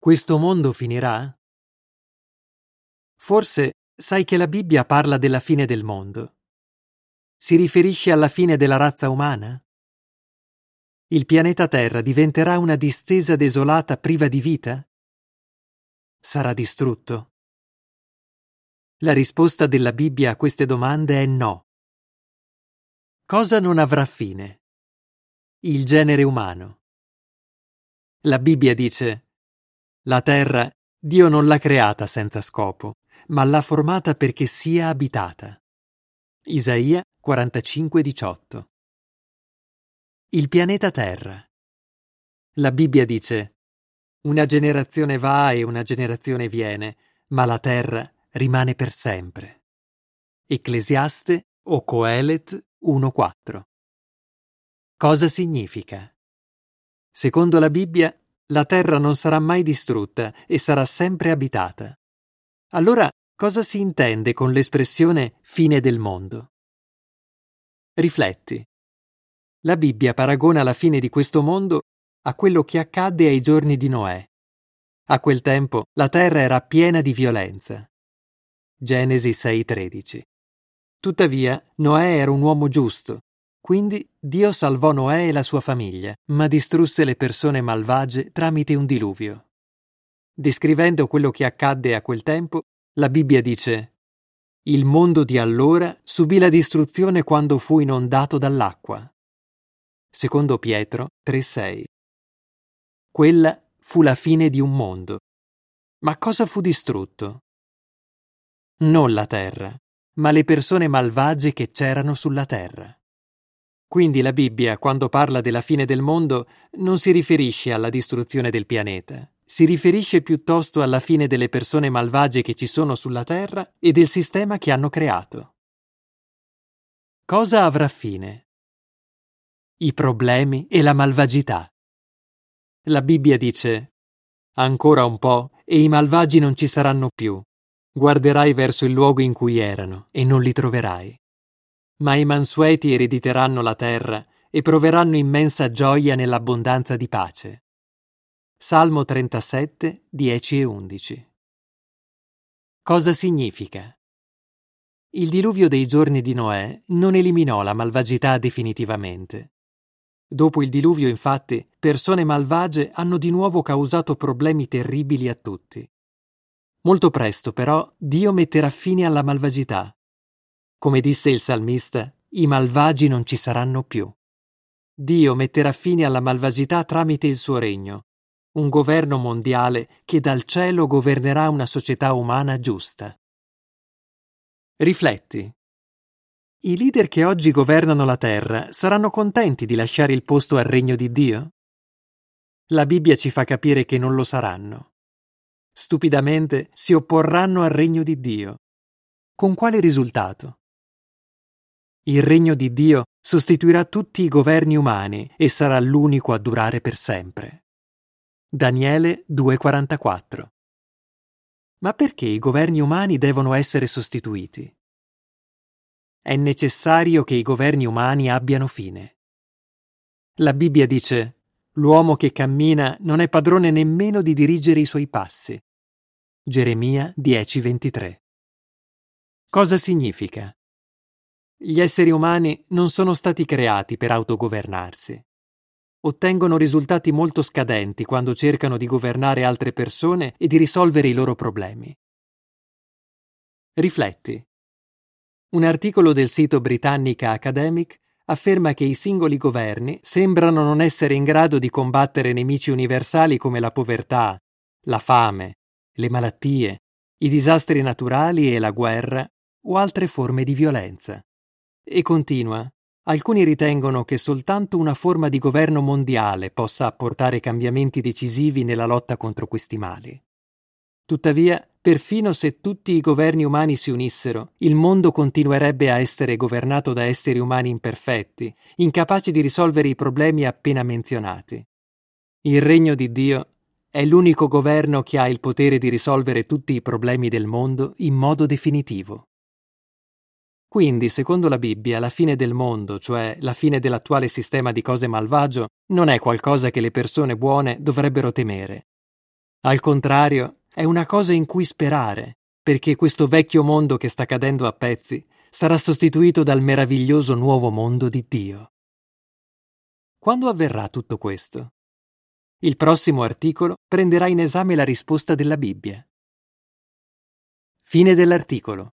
Questo mondo finirà? Forse sai che la Bibbia parla della fine del mondo. Si riferisce alla fine della razza umana? Il pianeta Terra diventerà una distesa desolata priva di vita? Sarà distrutto? La risposta della Bibbia a queste domande è no. Cosa non avrà fine? Il genere umano. La Bibbia dice la terra Dio non l'ha creata senza scopo, ma l'ha formata perché sia abitata. Isaia 45:18 Il pianeta Terra. La Bibbia dice Una generazione va e una generazione viene, ma la terra rimane per sempre. Ecclesiaste o Coelet 1:4 Cosa significa? Secondo la Bibbia, la terra non sarà mai distrutta e sarà sempre abitata. Allora, cosa si intende con l'espressione fine del mondo? Rifletti. La Bibbia paragona la fine di questo mondo a quello che accadde ai giorni di Noè. A quel tempo la terra era piena di violenza. Genesi 6:13. Tuttavia, Noè era un uomo giusto quindi Dio salvò Noè e la sua famiglia, ma distrusse le persone malvagie tramite un diluvio. Descrivendo quello che accadde a quel tempo, la Bibbia dice Il mondo di allora subì la distruzione quando fu inondato dall'acqua. Secondo Pietro 3:6. Quella fu la fine di un mondo. Ma cosa fu distrutto? Non la terra, ma le persone malvagie che c'erano sulla terra. Quindi la Bibbia, quando parla della fine del mondo, non si riferisce alla distruzione del pianeta, si riferisce piuttosto alla fine delle persone malvagie che ci sono sulla Terra e del sistema che hanno creato. Cosa avrà fine? I problemi e la malvagità. La Bibbia dice Ancora un po' e i malvagi non ci saranno più. Guarderai verso il luogo in cui erano e non li troverai ma i mansueti erediteranno la terra e proveranno immensa gioia nell'abbondanza di pace. Salmo 37, 10 e 11. Cosa significa? Il diluvio dei giorni di Noè non eliminò la malvagità definitivamente. Dopo il diluvio, infatti, persone malvagie hanno di nuovo causato problemi terribili a tutti. Molto presto, però, Dio metterà fine alla malvagità come disse il salmista, i malvagi non ci saranno più. Dio metterà fine alla malvagità tramite il suo regno, un governo mondiale che dal cielo governerà una società umana giusta. Rifletti. I leader che oggi governano la terra saranno contenti di lasciare il posto al regno di Dio? La Bibbia ci fa capire che non lo saranno. Stupidamente si opporranno al regno di Dio. Con quale risultato? Il regno di Dio sostituirà tutti i governi umani e sarà l'unico a durare per sempre. Daniele 2:44 Ma perché i governi umani devono essere sostituiti? È necessario che i governi umani abbiano fine. La Bibbia dice L'uomo che cammina non è padrone nemmeno di dirigere i suoi passi. Geremia 10:23 Cosa significa? Gli esseri umani non sono stati creati per autogovernarsi. Ottengono risultati molto scadenti quando cercano di governare altre persone e di risolvere i loro problemi. Rifletti. Un articolo del sito Britannica Academic afferma che i singoli governi sembrano non essere in grado di combattere nemici universali come la povertà, la fame, le malattie, i disastri naturali e la guerra o altre forme di violenza. E continua. Alcuni ritengono che soltanto una forma di governo mondiale possa apportare cambiamenti decisivi nella lotta contro questi mali. Tuttavia, perfino se tutti i governi umani si unissero, il mondo continuerebbe a essere governato da esseri umani imperfetti, incapaci di risolvere i problemi appena menzionati. Il regno di Dio è l'unico governo che ha il potere di risolvere tutti i problemi del mondo in modo definitivo. Quindi, secondo la Bibbia, la fine del mondo, cioè la fine dell'attuale sistema di cose malvagio, non è qualcosa che le persone buone dovrebbero temere. Al contrario, è una cosa in cui sperare, perché questo vecchio mondo che sta cadendo a pezzi sarà sostituito dal meraviglioso nuovo mondo di Dio. Quando avverrà tutto questo? Il prossimo articolo prenderà in esame la risposta della Bibbia. Fine dell'articolo.